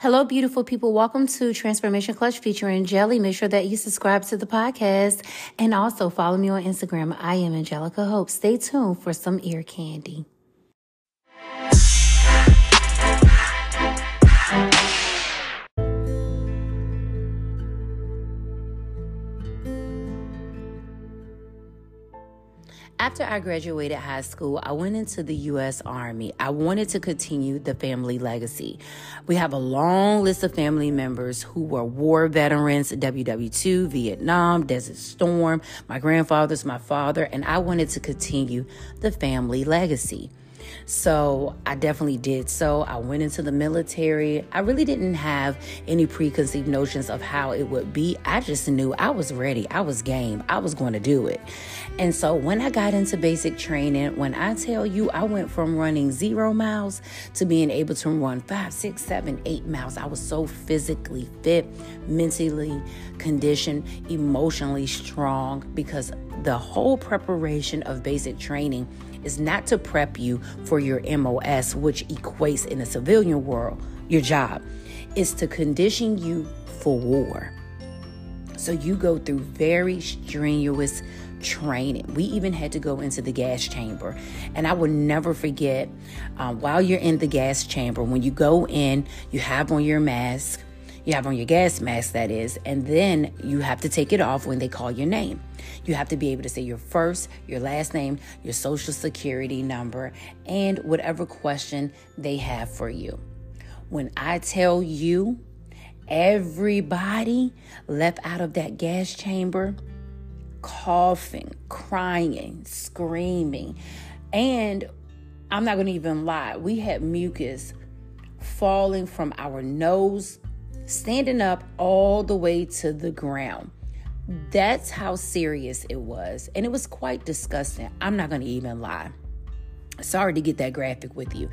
Hello, beautiful people. Welcome to Transformation Clutch featuring Jelly. Make sure that you subscribe to the podcast and also follow me on Instagram. I am Angelica Hope. Stay tuned for some ear candy. After I graduated high school, I went into the U.S. Army. I wanted to continue the family legacy. We have a long list of family members who were war veterans, WW2, Vietnam, Desert Storm, my grandfathers, my father, and I wanted to continue the family legacy. So I definitely did so. I went into the military. I really didn't have any preconceived notions of how it would be. I just knew I was ready. I was game. I was going to do it. And so when I got into basic training, when I tell you I went from running zero miles to being able to run five, six, seven, eight miles, I was so physically fit, mentally conditioned, emotionally strong because the whole preparation of basic training is not to prep you for your MOS, which equates in the civilian world, your job. It's to condition you for war. So you go through very strenuous training. We even had to go into the gas chamber. And I will never forget um, while you're in the gas chamber, when you go in, you have on your mask, you have on your gas mask, that is, and then you have to take it off when they call your name. You have to be able to say your first, your last name, your social security number, and whatever question they have for you. When I tell you, everybody left out of that gas chamber coughing, crying, screaming. And I'm not going to even lie, we had mucus falling from our nose, standing up all the way to the ground. That's how serious it was. And it was quite disgusting. I'm not going to even lie. Sorry to get that graphic with you.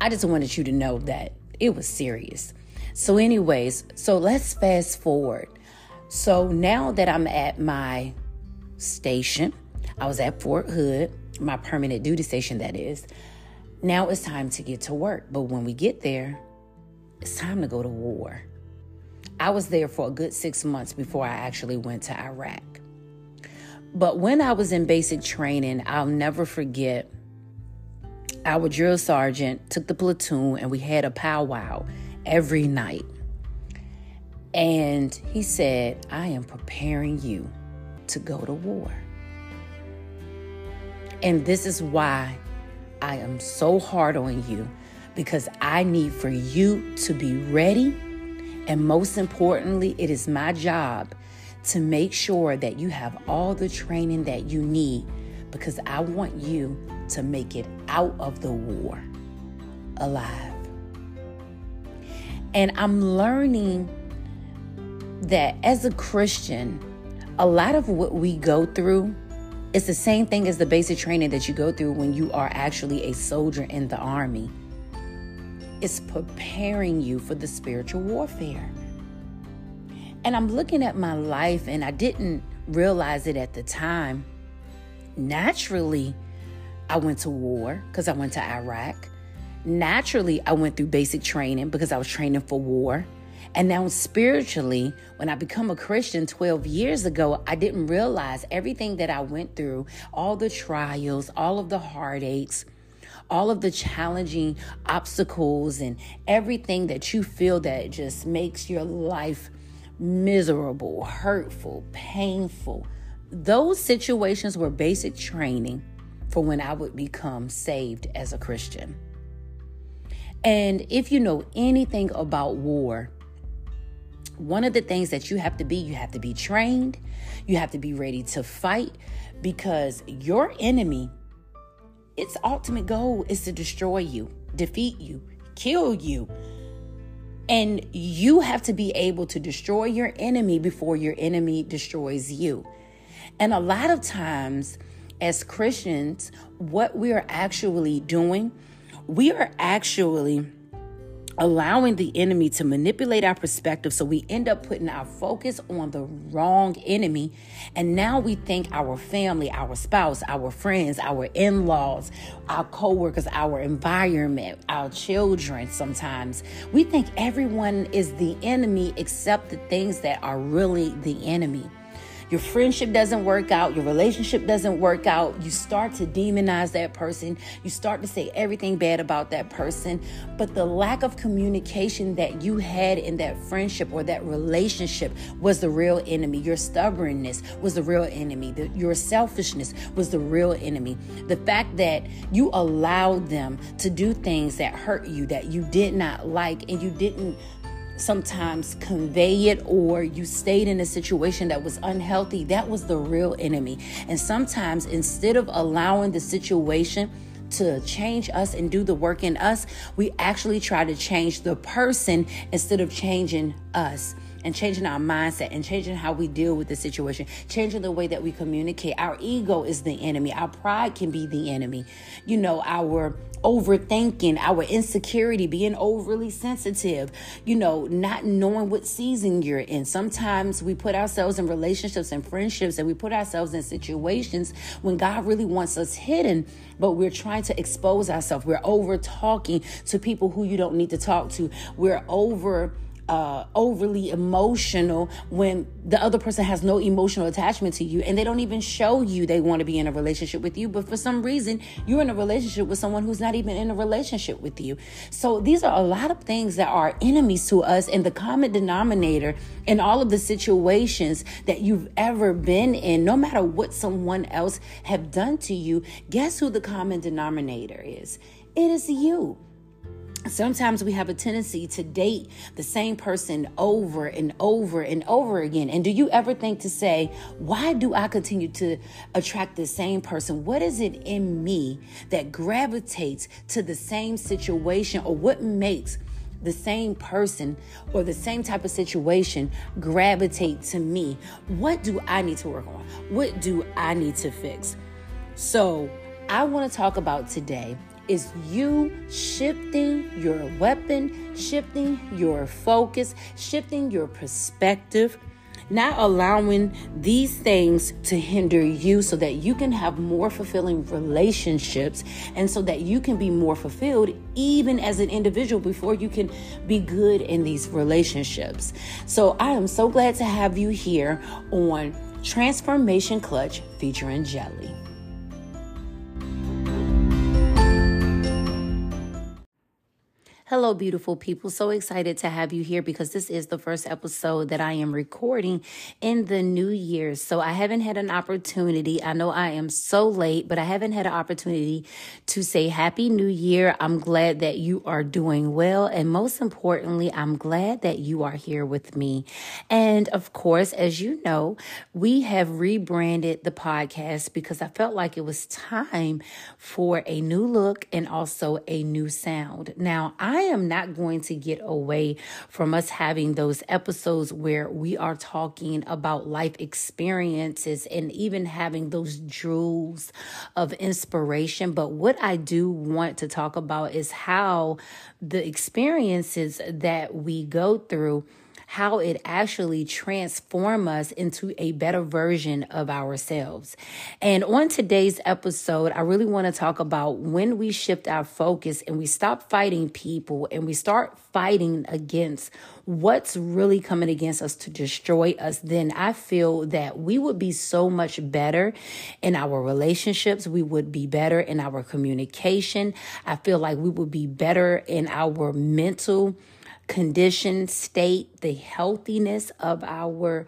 I just wanted you to know that it was serious. So, anyways, so let's fast forward. So now that I'm at my station, I was at Fort Hood, my permanent duty station, that is. Now it's time to get to work. But when we get there, it's time to go to war. I was there for a good six months before I actually went to Iraq. But when I was in basic training, I'll never forget our drill sergeant took the platoon and we had a powwow every night. And he said, I am preparing you to go to war. And this is why I am so hard on you because I need for you to be ready and most importantly, it is my job to make sure that you have all the training that you need because I want you to make it out of the war alive. And I'm learning that as a Christian, a lot of what we go through is the same thing as the basic training that you go through when you are actually a soldier in the army is preparing you for the spiritual warfare. And I'm looking at my life and I didn't realize it at the time. Naturally, I went to war because I went to Iraq. Naturally, I went through basic training because I was training for war. And now, spiritually, when I become a Christian 12 years ago, I didn't realize everything that I went through, all the trials, all of the heartaches, all of the challenging obstacles and everything that you feel that just makes your life miserable, hurtful, painful. Those situations were basic training for when I would become saved as a Christian. And if you know anything about war, one of the things that you have to be, you have to be trained, you have to be ready to fight because your enemy its ultimate goal is to destroy you, defeat you, kill you. And you have to be able to destroy your enemy before your enemy destroys you. And a lot of times, as Christians, what we are actually doing, we are actually allowing the enemy to manipulate our perspective. So we end up putting our focus on the wrong enemy. And now we think our family our spouse our friends our in-laws our co-workers our environment our children sometimes. We think everyone is the enemy except the things that are really the enemy your friendship doesn't work out, your relationship doesn't work out, you start to demonize that person, you start to say everything bad about that person. But the lack of communication that you had in that friendship or that relationship was the real enemy. Your stubbornness was the real enemy. The, your selfishness was the real enemy. The fact that you allowed them to do things that hurt you, that you did not like, and you didn't sometimes convey it or you stayed in a situation that was unhealthy, that was the real enemy. And sometimes instead of allowing the situation to change us and do the work in us, we actually try to change the person instead of changing us and changing our mindset and changing how we deal with the situation, changing the way that we communicate. Our ego is the enemy. Our pride can be the enemy. You know, our overthinking, our insecurity, being overly sensitive, you know, not knowing what season you're in. Sometimes we put ourselves in relationships and friendships and we put ourselves in situations when God really wants us hidden, but we're trying to expose ourselves. We're over talking to people who you don't need to talk to. We're over uh, overly emotional when the other person has no emotional attachment to you and they don't even show you they want to be in a relationship with you. But for some reason, you're in a relationship with someone who's not even in a relationship with you. So these are a lot of things that are enemies to us. And the common denominator in all of the situations that you've ever been in, no matter what someone else have done to you, guess who the common denominator is? It is you. Sometimes we have a tendency to date the same person over and over and over again. And do you ever think to say, why do I continue to attract the same person? What is it in me that gravitates to the same situation or what makes the same person or the same type of situation gravitate to me? What do I need to work on? What do I need to fix? So, I want to talk about today is you shifting your weapon, shifting your focus, shifting your perspective, not allowing these things to hinder you so that you can have more fulfilling relationships and so that you can be more fulfilled even as an individual before you can be good in these relationships. So I am so glad to have you here on Transformation Clutch featuring Jelly. Hello, beautiful people. So excited to have you here because this is the first episode that I am recording in the new year. So I haven't had an opportunity. I know I am so late, but I haven't had an opportunity to say Happy New Year. I'm glad that you are doing well. And most importantly, I'm glad that you are here with me. And of course, as you know, we have rebranded the podcast because I felt like it was time for a new look and also a new sound. Now, I I am not going to get away from us having those episodes where we are talking about life experiences and even having those jewels of inspiration. But what I do want to talk about is how the experiences that we go through how it actually transform us into a better version of ourselves. And on today's episode, I really want to talk about when we shift our focus and we stop fighting people and we start fighting against what's really coming against us to destroy us, then I feel that we would be so much better in our relationships. We would be better in our communication. I feel like we would be better in our mental condition, state, the healthiness of our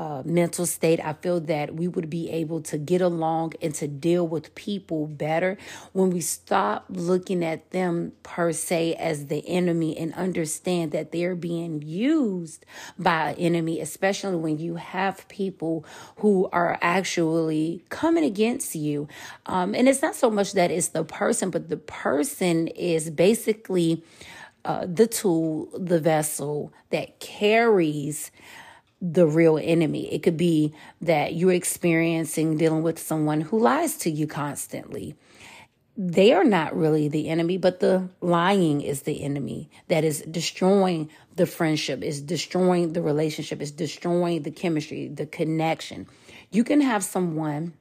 uh, mental state. I feel that we would be able to get along and to deal with people better when we stop looking at them per se as the enemy and understand that they're being used by an enemy, especially when you have people who are actually coming against you. Um, and it's not so much that it's the person, but the person is basically uh, the tool, the vessel that carries the real enemy. It could be that you're experiencing dealing with someone who lies to you constantly. they are not really the enemy, but the lying is the enemy that is destroying the friendship, is destroying the relationship, is destroying the chemistry, the connection. You can have someone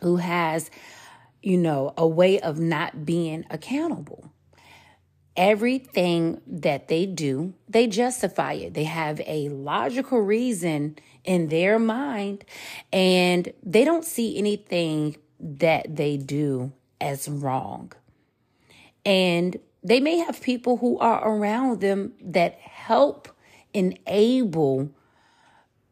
who has, you know, a way of not being accountable. Everything that they do, they justify it. They have a logical reason in their mind, and they don't see anything that they do as wrong. And they may have people who are around them that help enable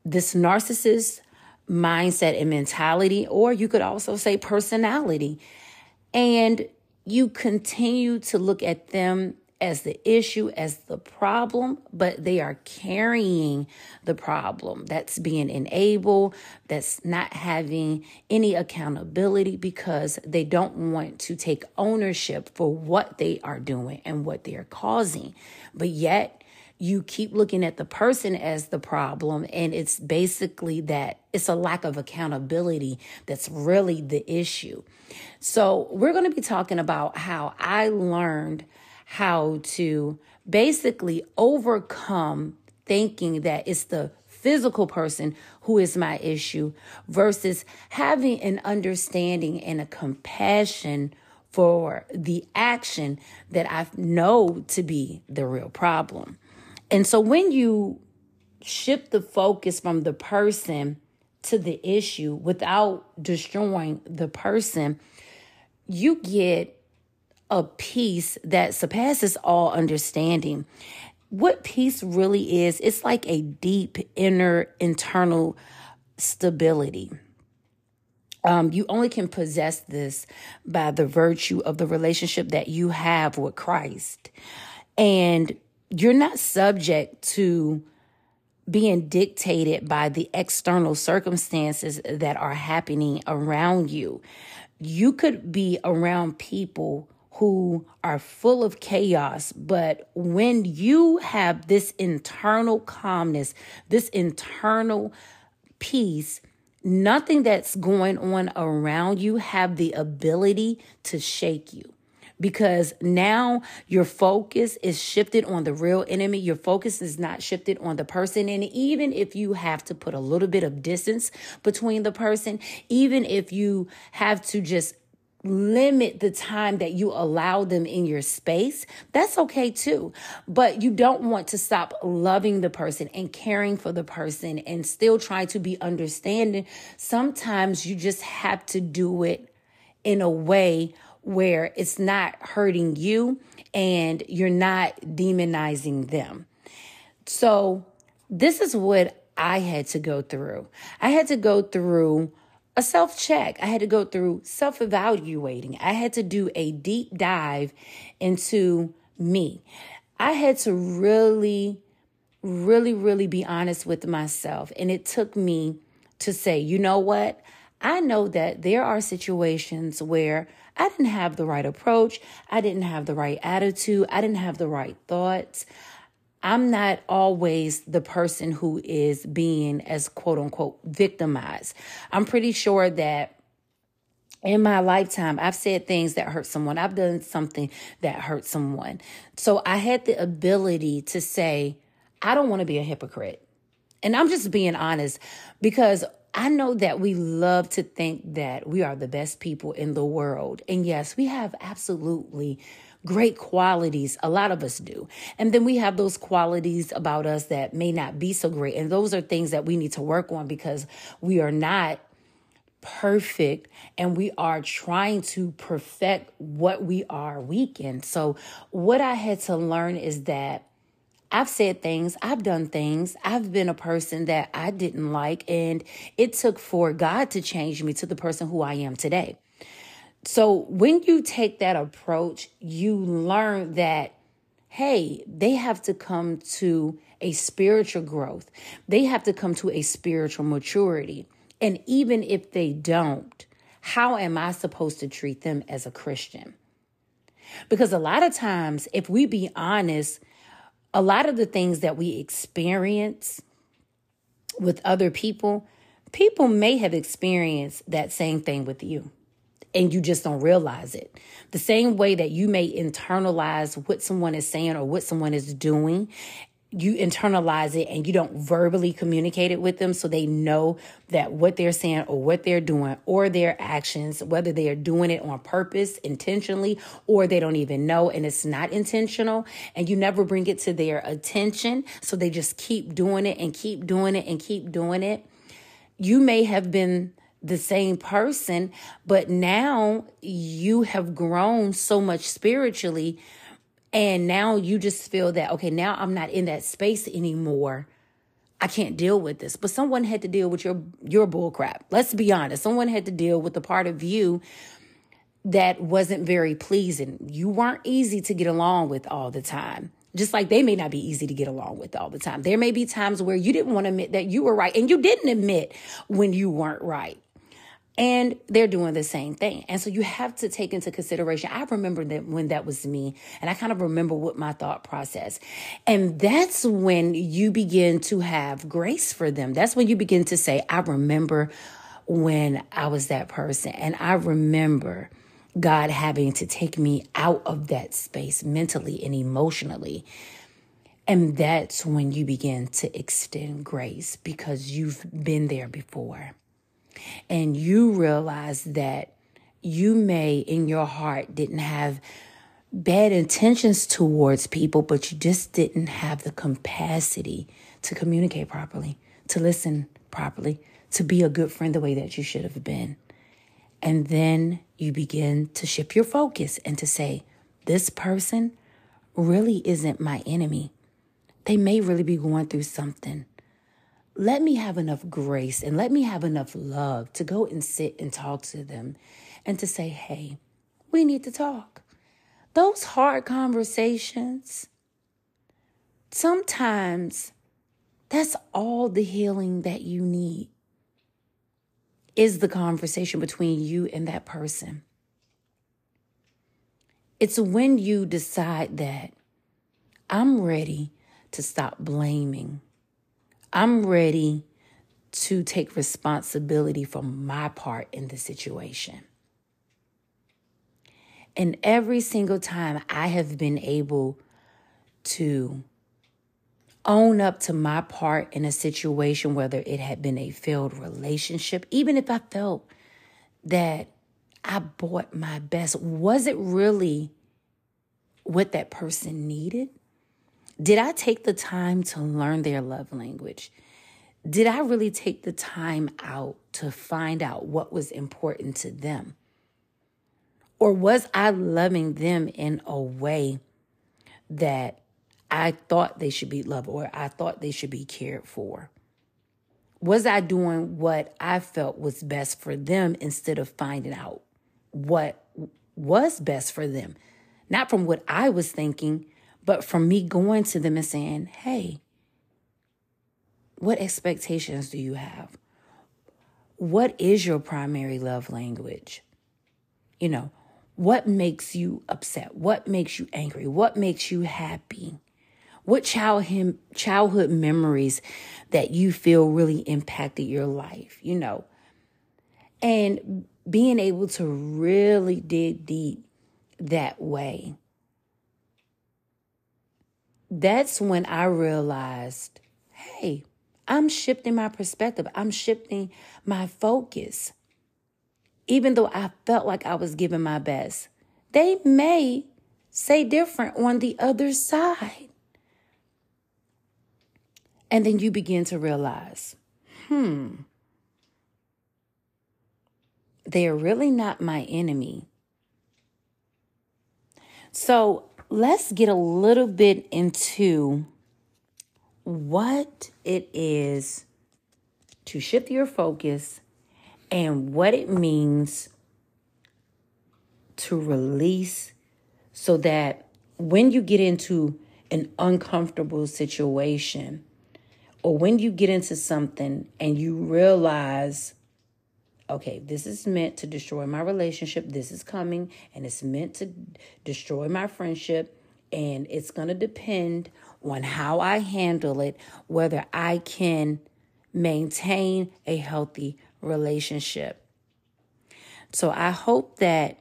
this narcissist mindset and mentality, or you could also say personality. And you continue to look at them as the issue, as the problem, but they are carrying the problem that's being enabled, that's not having any accountability because they don't want to take ownership for what they are doing and what they are causing. But yet, you keep looking at the person as the problem, and it's basically that it's a lack of accountability that's really the issue. So, we're going to be talking about how I learned how to basically overcome thinking that it's the physical person who is my issue versus having an understanding and a compassion for the action that I know to be the real problem. And so when you shift the focus from the person to the issue without destroying the person, you get a peace that surpasses all understanding. What peace really is, it's like a deep inner internal stability. Um, you only can possess this by the virtue of the relationship that you have with Christ. And you're not subject to being dictated by the external circumstances that are happening around you. You could be around people who are full of chaos. But when you have this internal calmness, this internal peace, nothing that's going on around you have the ability to shake you because now your focus is shifted on the real enemy. Your focus is not shifted on the person. And even if you have to put a little bit of distance between the person, even if you have to just limit the time that you allow them in your space, that's okay too. But you don't want to stop loving the person and caring for the person and still try to be understanding. Sometimes you just have to do it in a way where it's not hurting you and you're not demonizing them. So, this is what I had to go through. I had to go through a self check. I had to go through self evaluating. I had to do a deep dive into me. I had to really, really, really be honest with myself. And it took me to say, you know what? I know that there are situations where I didn't have the right approach. I didn't have the right attitude. I didn't have the right thoughts. I'm not always the person who is being as quote unquote victimized. I'm pretty sure that in my lifetime, I've said things that hurt someone. I've done something that hurt someone. So I had the ability to say, I don't want to be a hypocrite. And I'm just being honest because I know that we love to think that we are the best people in the world. And yes, we have absolutely great qualities. A lot of us do. And then we have those qualities about us that may not be so great. And those are things that we need to work on because we are not perfect and we are trying to perfect what we are weak in. So, what I had to learn is that I've said things, I've done things, I've been a person that I didn't like, and it took for God to change me to the person who I am today. So when you take that approach, you learn that, hey, they have to come to a spiritual growth, they have to come to a spiritual maturity. And even if they don't, how am I supposed to treat them as a Christian? Because a lot of times, if we be honest, a lot of the things that we experience with other people, people may have experienced that same thing with you. and you just don't realize it. The same way that you may internalize what someone is saying or what someone is doing, you internalize it and you don't verbally communicate it with them so they know that what they're saying or what they're doing or their actions, whether they are doing it on purpose, intentionally, or they don't even know and it's not intentional, and you never bring it to their attention. So they just keep doing it and keep doing it and keep doing it. You may have been the same person, but now you have grown so much spiritually and now you just feel that, okay, now I'm not in that space anymore. I can't deal with this. But someone had to deal with your your bull crap. Let's be honest. Someone had to deal with the part of you that wasn't very pleasing. You weren't easy to get along with all the time. Just like they may not be easy to get along with all the time. There may be times where you didn't want to admit that you were right and you didn't admit when you weren't right and they're doing the same thing. And so you have to take into consideration. I remember that when that was me, and I kind of remember what my thought process. And that's when you begin to have grace for them. That's when you begin to say, I remember when I was that person. And I remember God having to take me out of that space mentally and emotionally. And that's when you begin to extend grace because you've been there before and you realize that you may in your heart didn't have bad intentions towards people, but you just didn't have the capacity to communicate properly, to listen properly, to be a good friend the way that you should have been. And then you begin to shift your focus and to say, this person really isn't my enemy. They may really be going through something let me have enough grace and let me have enough love to go and sit and talk to them and to say, hey, we need to talk. Those hard conversations, sometimes that's all the healing that you need is the conversation between you and that person. It's when you decide that I'm ready to stop blaming I'm ready to take responsibility for my part in the situation. And every single time I have been able to own up to my part in a situation, whether it had been a failed relationship, even if I felt that I bought my best, was it really what that person needed? Did I take the time to learn their love language? Did I really take the time out to find out what was important to them? Or was I loving them in a way that I thought they should be loved or I thought they should be cared for? Was I doing what I felt was best for them instead of finding out what was best for them? Not from what I was thinking, but from me going to them and saying, hey, what expectations do you have? What is your primary love language? You know, what makes you upset? What makes you angry? What makes you happy? What childhood childhood memories that you feel really impacted your life, you know? And being able to really dig deep that way that's when I realized hey, I'm shifting my perspective, I'm shifting my focus. Even though I felt like I was giving my best, they may say different on the other side. And then you begin to realize, hmm, they're really not my enemy. So let's get a little bit into what it is to shift your focus and what it means to release so that when you get into an uncomfortable situation or when you get into something and you realize okay, this is meant to destroy my relationship. This is coming and it's meant to destroy my friendship. And it's going to depend on how I handle it, whether I can maintain a healthy relationship. So I hope that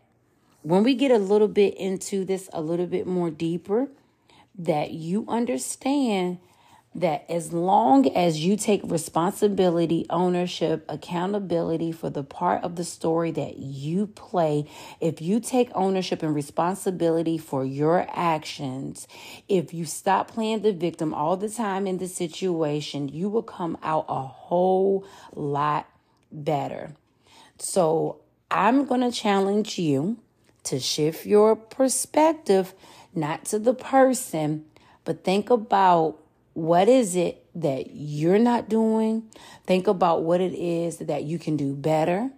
when we get a little bit into this a little bit more deeper, that you understand that as long as you take responsibility, ownership, accountability for the part of the story that you play, if you take ownership and responsibility for your actions, if you stop playing the victim all the time in the situation, you will come out a whole lot better. So I'm going to challenge you to shift your perspective, not to the person, but think about what is it that you're not doing? Think about what it is that you can do better.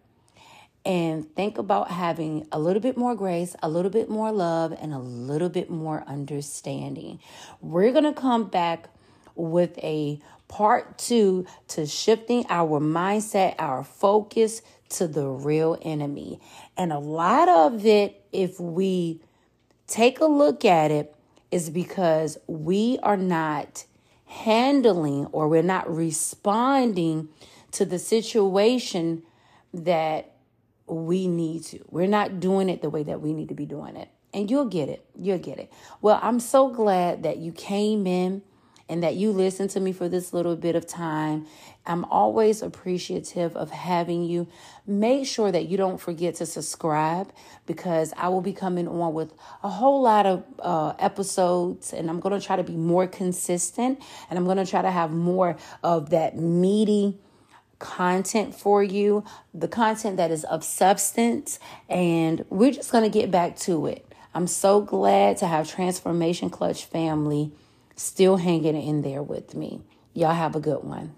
And think about having a little bit more grace, a little bit more love, and a little bit more understanding. We're going to come back with a part two to shifting our mindset, our focus to the real enemy. And a lot of it, if we take a look at it, is because we are not handling or we're not responding to the situation that we need to. We're not doing it the way that we need to be doing it. And you'll get it. You'll get it. Well, I'm so glad that you came in and that you listened to me for this little bit of time. I'm always appreciative of having you. Make sure that you don't forget to subscribe because I will be coming on with a whole lot of uh, episodes and I'm going to try to be more consistent and I'm going to try to have more of that meaty content for you, the content that is of substance, and we're just going to get back to it. I'm so glad to have Transformation Clutch family still hanging in there with me. Y'all have a good one.